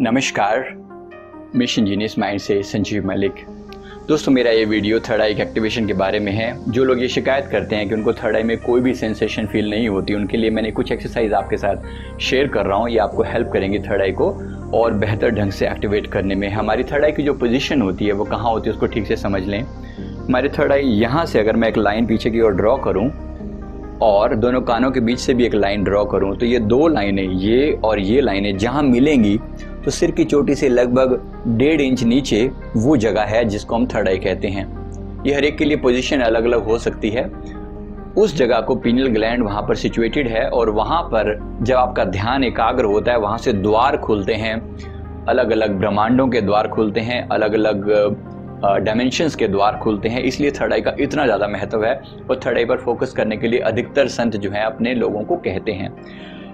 नमस्कार। Mission genius mind से संजीव मलिक। दोस्तों, मेरा ये वीडियो थर्ड आई के एक्टिवेशन के बारे में है। जो लोग ये शिकायत करते हैं कि उनको थर्ड आई में कोई भी सेंसेशन फील नहीं होती, उनके लिए मैंने कुछ एक्सरसाइज आपके साथ शेयर कर रहा हूँ। ये आपको हेल्प करेंगे थर्ड आई को और बेहतर ढंग से एक्टिवेट करने में। हमारी थर्ड आई की जो पोजिशन होती है, वो कहाँ होती है, उसको ठीक से समझ लें। हमारे थर्ड आई यहाँ से अगर मैं एक लाइन पीछे की ओर ड्रॉ करूँ और दोनों कानों के बीच से भी एक लाइन ड्रॉ करूँ तो ये दो लाइनें, ये और ये लाइनें जहाँ मिलेंगी तो सिर की चोटी से लगभग डेढ़ इंच नीचे वो जगह है जिसको हम थर्ड आई कहते हैं। ये हर एक के लिए पोजीशन अलग अलग हो सकती है। उस जगह को पीनल ग्लैंड वहाँ पर सिचुएटेड है और वहाँ पर जब आपका ध्यान एकाग्र होता है, वहाँ से द्वार खुलते हैं। अलग अलग ब्रह्मांडों के द्वार खुलते हैं अलग अलग डायमेंशंस के द्वार खुलते हैं। इसलिए थर्ड आई का इतना ज़्यादा महत्व है और थर्ड आई पर फोकस करने के लिए अधिकतर संत जो है अपने लोगों को कहते हैं।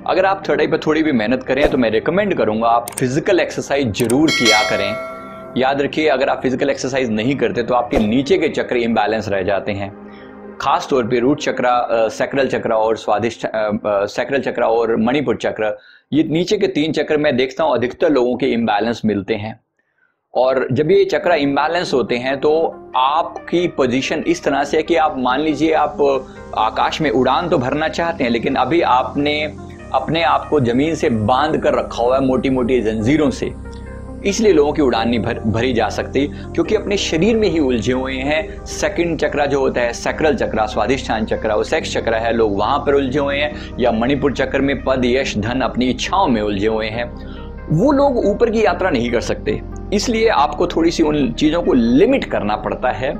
अगर आप आई पर थोड़ी भी मेहनत करें तो मैं रिकमेंड करूँगा, आप फ़िज़िकल एक्सरसाइज ज़रूर किया करें। याद रखिए, अगर आप फ़िज़िकल एक्सरसाइज नहीं करते तो आपके नीचे के चक्र इम्बैलेंस रह जाते हैं। खास तौर पे रूट चक्रा सेक्रल चक्र और स्वादिष्ट सेक्रल चक्र और मणिपुर चक्र, ये नीचे के तीन चक्र मैं देखता हूँ, अधिकतर लोगों के इम्बैलेंस मिलते हैं। और जब ये चक्र इम्बैलेंस होते हैं तो आपकी पोजीशन इस तरह से है कि आप मान लीजिए आप आकाश में उड़ान तो भरना चाहते हैं, लेकिन अभी आपने अपने आप को ज़मीन से बाँध कर रखा हुआ है मोटी मोटी जंजीरों से। इसलिए लोगों की उड़ान नहीं भर, भरी जा सकती क्योंकि अपने शरीर में ही उलझे हुए हैं। सेकंड चक्रा जो होता है सेक्रल चक्र स्वादिष्ठान चक्र वो सेक्स चक्र है। लोग वहाँ पर उलझे हुए हैं या मणिपुर चक्र में पद यश धन अपनी इच्छाओं में उलझे हुए हैं। वो लोग ऊपर की यात्रा नहीं कर सकते। इसलिए आपको थोड़ी सी उन चीज़ों को लिमिट करना पड़ता है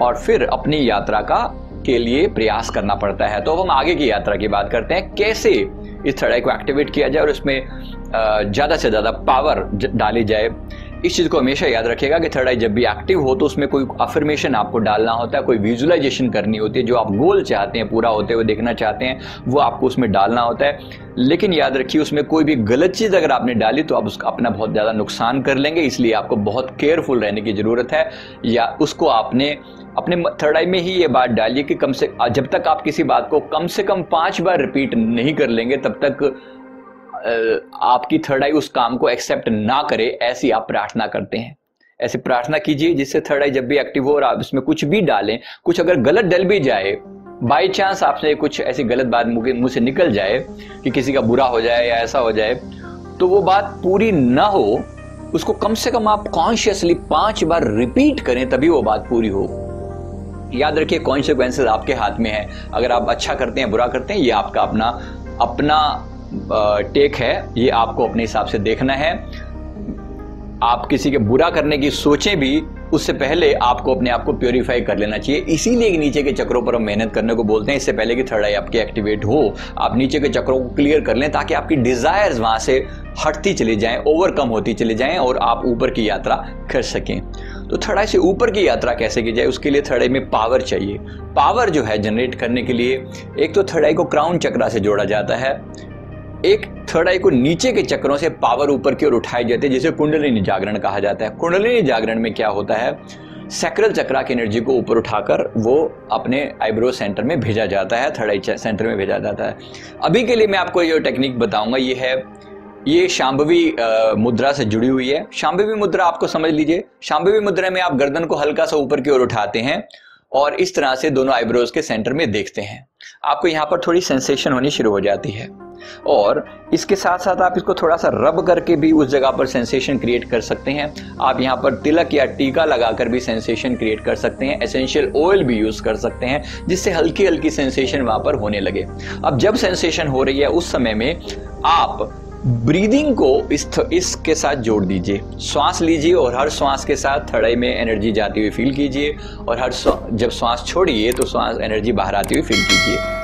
और फिर अपनी यात्रा का के लिए प्रयास करना पड़ता है। तो अब हम आगे की यात्रा की बात करते हैं। कैसे इस थर्ड को एक्टिवेट किया जाए और इसमें ज़्यादा से ज़्यादा पावर डाली जाए। इस चीज़ को हमेशा याद रखिएगा कि थर्ड आई जब भी एक्टिव हो तो उसमें कोई अफर्मेशन आपको डालना होता है, कोई विजुअलाइजेशन करनी होती है, जो आप गोल चाहते हैं, पूरा होते हुए देखना चाहते हैं, वो आपको उसमें डालना होता है। लेकिन याद रखिए, उसमें कोई भी गलत चीज़ अगर आपने डाली तो आप उसका अपना बहुत ज़्यादा नुकसान कर लेंगे, इसलिए आपको बहुत केयरफुल रहने की ज़रूरत है। या उसको आपने अपने थर्ड आई में ही ये बात डालिए कि कम से जब तक आप किसी बात को कम से कम पाँच बार रिपीट नहीं कर लेंगे, तब तक आपकी थर्ड आई उस काम को एक्सेप्ट ना करे, ऐसी आप प्रार्थना करते हैं। ऐसी प्रार्थना कीजिए जिससे थर्ड आई जब भी एक्टिव हो और आप इसमें कुछ भी डालें, कुछ अगर गलत डल भी जाए बाई चांस आपसे कुछ ऐसी गलत बात मुँह से निकल जाए कि किसी का बुरा हो जाए या ऐसा हो जाए तो वो बात पूरी ना हो, उसको कम से कम आप कॉन्शियसली पाँच बार रिपीट करें, तभी वो बात पूरी हो। याद रखिए कॉन्सिक्वेंसेज आपके हाथ में है। अगर आप अच्छा करते हैं, बुरा करते हैं, ये आपका अपना अपना टेक है। ये आपको अपने हिसाब से देखना है। आप किसी के बुरा करने की सोचें भी, उससे पहले आपको अपने आप को प्योरीफाई कर लेना चाहिए। इसीलिए नीचे के चक्रों पर हम मेहनत करने को बोलते हैं। इससे पहले कि थर्ड आई आपकी एक्टिवेट हो, आप नीचे के चक्रों को क्लियर कर लें ताकि आपकी डिजायर्स वहाँ से हटती चली जाएँ ओवरकम होती चली जाएँ और आप ऊपर की यात्रा कर सकें। तो थर्ड आई से ऊपर की यात्रा कैसे की जाए, उसके लिए थर्ड आई में पावर चाहिए। पावर जो है जनरेट करने के लिए एक तो थर्ड आई को क्राउन चक्रा से जोड़ा जाता है। एक थर्ड आई को नीचे के चक्रों से पावर ऊपर की ओर उठाई जाती है, जिसे कुंडलिनी जागरण कहा जाता है। कुंडलिनी जागरण में क्या होता है? सेक्रल चक्रा की एनर्जी को ऊपर उठाकर वो अपने आईब्रो सेंटर में भेजा जाता है थर्ड आई सेंटर में भेजा जाता है। अभी के लिए मैं आपको ये टेक्निक बताऊँगा। ये है ये शाम्भवी मुद्रा से जुड़ी हुई है। शाम्भवी मुद्रा आपको समझ लीजिए। शाम्भवी मुद्रा में आप गर्दन को हल्का सा ऊपर की ओर उठाते हैं और इस तरह से दोनों आईब्रोज के सेंटर में देखते हैं। आपको यहाँ पर थोड़ी सेंसेशन होनी शुरू हो जाती है और इसके साथ साथ आप इसको थोड़ा सा रब करके भी उस जगह पर सेंसेशन क्रिएट कर सकते हैं। आप यहाँ पर तिलक या टीका लगाकर भी सेंसेशन क्रिएट कर सकते हैं। एसेंशियल ऑयल भी यूज़ कर सकते हैं, जिससे हल्की हल्की सेंसेशन वहाँ पर होने लगे। अब जब सेंसेशन हो रही है, उस समय में आप ब्रीदिंग को इस इसके साथ जोड़ दीजिए। श्वास लीजिए और हर श्वास के साथ थड़ाई में एनर्जी जाती हुई फील कीजिए और हर जब श्वास छोड़िए तो श्वास एनर्जी बाहर आती हुई फील कीजिए।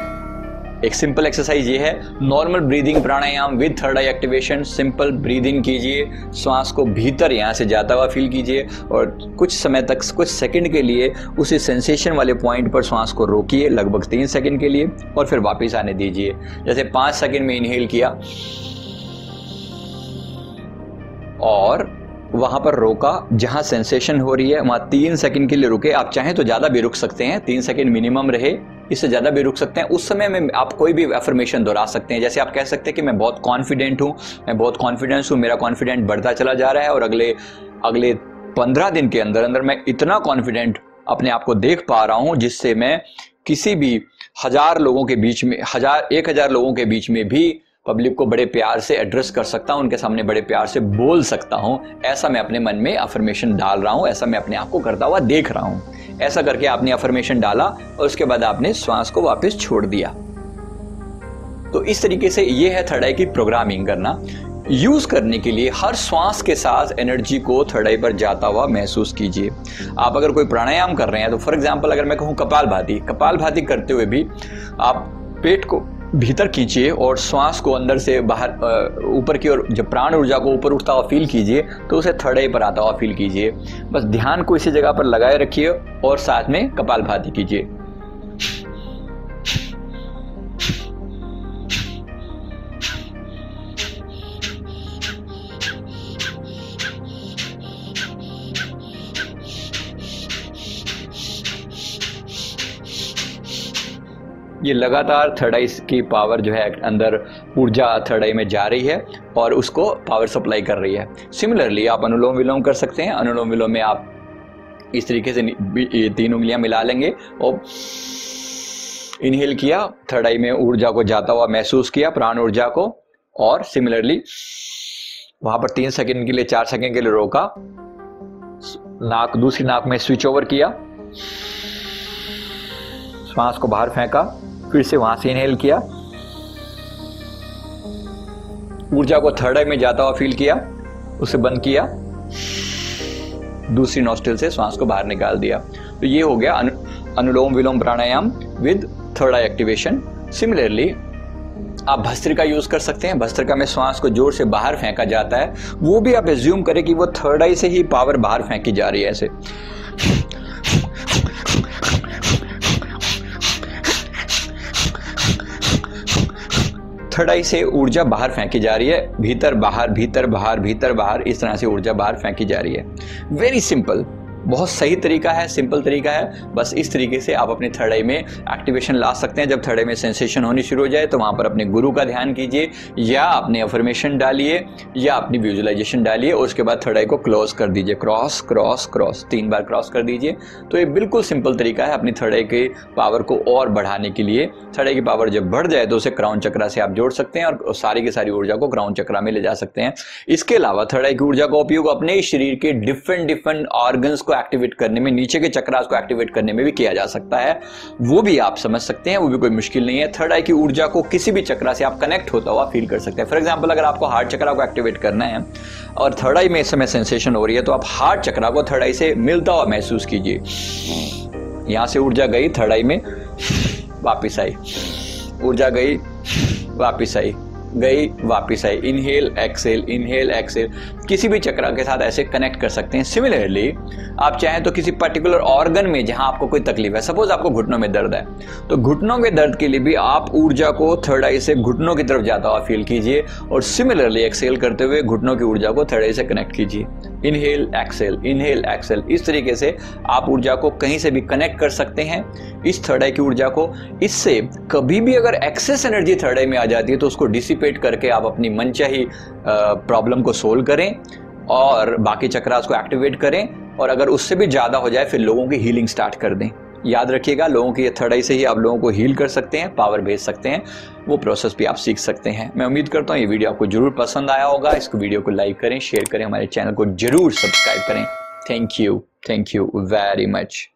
एक सिंपल एक्सरसाइज ये है। Normal breathing pranayama with third eye activation simple breathing कीजिए। श्वास को भीतर यहाँ से जाता हुआ फील कीजिए और कुछ समय तक, कुछ सेकंड के लिए उसी सेंसेशन वाले पॉइंट पर श्वास को रोकिए लगभग तीन सेकंड के लिए और फिर वापस आने दीजिए। जैसे पाँच सेकंड में इनहेल किया। और वहाँ पर रोका जहाँ सेंसेशन हो रही है, वहाँ तीन सेकंड के लिए रुके। आप चाहें तो ज़्यादा भी रुक सकते हैं, तीन सेकंड मिनिमम रहे, इससे ज़्यादा भी रुक सकते हैं। उस समय में आप कोई भी एफर्मेशन दोहरा सकते हैं। जैसे आप कह सकते हैं कि मैं बहुत कॉन्फिडेंट हूँ, मैं बहुत कॉन्फिडेंस हूँ, मेरा कॉन्फिडेंट बढ़ता चला जा रहा है और अगले अगले पंद्रह दिन के अंदर अंदर मैं इतना कॉन्फिडेंट अपने आप को देख पा रहा हूँ, जिससे मैं किसी भी हज़ार लोगों के बीच में, हज़ार, एक हज़ार लोगों के बीच में भी पब्लिक को बड़े प्यार से एड्रेस कर सकता हूँ, उनके सामने बड़े प्यार से बोल सकता हूँ। ऐसा मैं अपने मन में अफर्मेशन डाल रहा हूँ, ऐसा मैं अपने आप को करता हुआ देख रहा हूँ। ऐसा करके आपने अफर्मेशन डाला और उसके बाद आपने श्वास को वापस छोड़ दिया। तो इस तरीके से ये है थर्ड आई की प्रोग्रामिंग करना। यूज़ करने के लिए हर श्वास के साथ एनर्जी को थर्ड आई पर जाता हुआ महसूस कीजिए। आप अगर कोई प्राणायाम कर रहे हैं तो फॉर एग्ज़ाम्पल अगर मैं कहूँ कपाल भाती कपाल भाती करते हुए भी आप पेट को भीतर खींचिए और श्वास को अंदर से बाहर ऊपर की ओर, जब प्राण ऊर्जा को ऊपर उठता हुआ फील कीजिए तो उसे थर्ड पर आता हुआ फील कीजिए। बस ध्यान को इसी जगह पर लगाए रखिए और साथ में कपाल भाती कीजिए। ये लगातार थर्ड आई की पावर जो है अंदर ऊर्जा थर्ड आई में जा रही है और उसको पावर सप्लाई कर रही है। सिमिलरली आप अनुलोम विलोम कर सकते हैं। अनुलोम विलोम में आप इस तरीके से तीन उंगलियाँ मिला लेंगे और इनहेल किया थर्ड आई में ऊर्जा को जाता हुआ महसूस किया, प्राण ऊर्जा को और सिमिलरली वहाँ पर तीन सेकंड के लिए, चार सेकंड के लिए रोका। नाक, दूसरी नाक में स्विच ओवर किया। श्वास को बाहर फेंका। फिर से वहाँ से इनहेल किया। ऊर्जा को थर्ड आई में जाता हुआ फील किया उसे बंद किया दूसरी नोस्टिल से श्वास को बाहर निकाल दिया। तो ये हो गया अनु, अनुलोम विलोम प्राणायाम with third eye activation similarly आप भस्त्रिका यूज़ कर सकते हैं। भस्त्रिका में श्वास को ज़ोर से बाहर फेंका जाता है। वो भी आप एज्यूम करें कि वो थर्ड आई से ही पावर बाहर फेंकी जा रही है ऐसे। थर्ड आई से ऊर्जा बाहर फेंकी जा रही है, भीतर बाहर भीतर बाहर भीतर बाहर, इस तरह से ऊर्जा बाहर फेंकी जा रही है। वेरी सिंपल बहुत सही तरीका है सिंपल तरीका है। बस इस तरीके से आप अपने थर्ड आई में एक्टिवेशन ला सकते हैं। जब थर्ड आई में सेंसेशन होनी शुरू हो जाए तो वहाँ पर अपने गुरु का ध्यान कीजिए, या अपने अफर्मेशन डालिए, या अपनी विजुअलाइजेशन डालिए उसके बाद थर्ड आई को क्लोज कर दीजिए। क्रॉस क्रॉस क्रॉस तीन बार क्रॉस कर दीजिए। तो ये बिल्कुल सिंपल तरीका है अपनी थर्ड आई के पावर को और बढ़ाने के लिए। थर्ड आई की पावर जब बढ़ जाए तो उसे क्राउन चक्रा से आप जोड़ सकते हैं, और सारी की सारी ऊर्जा को क्राउन चक्रा में ले जा सकते हैं। इसके अलावा थर्ड आई की ऊर्जा का उपयोग अपने शरीर के डिफरेंट डिफरेंट ऑर्गन्स को एक्टिवेट करने में, नीचे के चक्रास को एक्टिवेट करने में भी किया जा सकता है। वो भी आप समझ सकते हैं, वो भी कोई मुश्किल नहीं है। थर्ड आई की ऊर्जा को किसी भी चक्रा से आप कनेक्ट होता हुआ फील कर सकते हैं। फॉर एग्ज़ाम्पल अगर आपको हार्ट चक्रा को एक्टिवेट करना है और थर्ड आई में इस समय सेंसेशन हो रही है तो आप हार्ट चक्रा को थर्ड आई से मिलता हुआ महसूस कीजिए। यहाँ से ऊर्जा गई थर्ड आई में वापिस आई। ऊर्जा गई, वापिस आई। गई, वापिस आई। इनहेल एक्सेल इनहेल एक्सेल किसी भी चक्रा के साथ ऐसे कनेक्ट कर सकते हैं। सिमिलरली आप चाहें तो किसी पर्टिकुलर ऑर्गन में जहाँ आपको कोई तकलीफ़ है सपोज़ आपको घुटनों में दर्द है तो घुटनों के दर्द के लिए भी आप ऊर्जा को थर्ड आई से घुटनों की तरफ़ जाता हुआ फील कीजिए और सिमिलरली एक्सेल करते हुए घुटनों की ऊर्जा को थर्ड आई से कनेक्ट कीजिए। इनहेल एक्सेल इनहेल एक्सेल इस तरीके से आप ऊर्जा को कहीं से भी कनेक्ट कर सकते हैं, इस थर्ड आई की ऊर्जा को। इससे कभी भी अगर एक्सेस एनर्जी थर्ड आई में आ जाती है तो उसको डिसिपेट करके आप अपनी मनचाही प्रॉब्लम को सोल्व करें। और बाकी चक्रास को एक्टिवेट करें और अगर उससे भी ज़्यादा हो जाए, फिर लोगों की हीलिंग स्टार्ट कर दें। याद रखिएगा, लोगों की थर्ड आई से ही आप लोगों को हील कर सकते हैं पावर भेज सकते हैं, वो प्रोसेस भी आप सीख सकते हैं। मैं उम्मीद करता हूँ ये वीडियो आपको ज़रूर पसंद आया होगा। इस वीडियो को लाइक करें शेयर करें, हमारे चैनल को ज़रूर सब्सक्राइब करें। Thank you thank you very much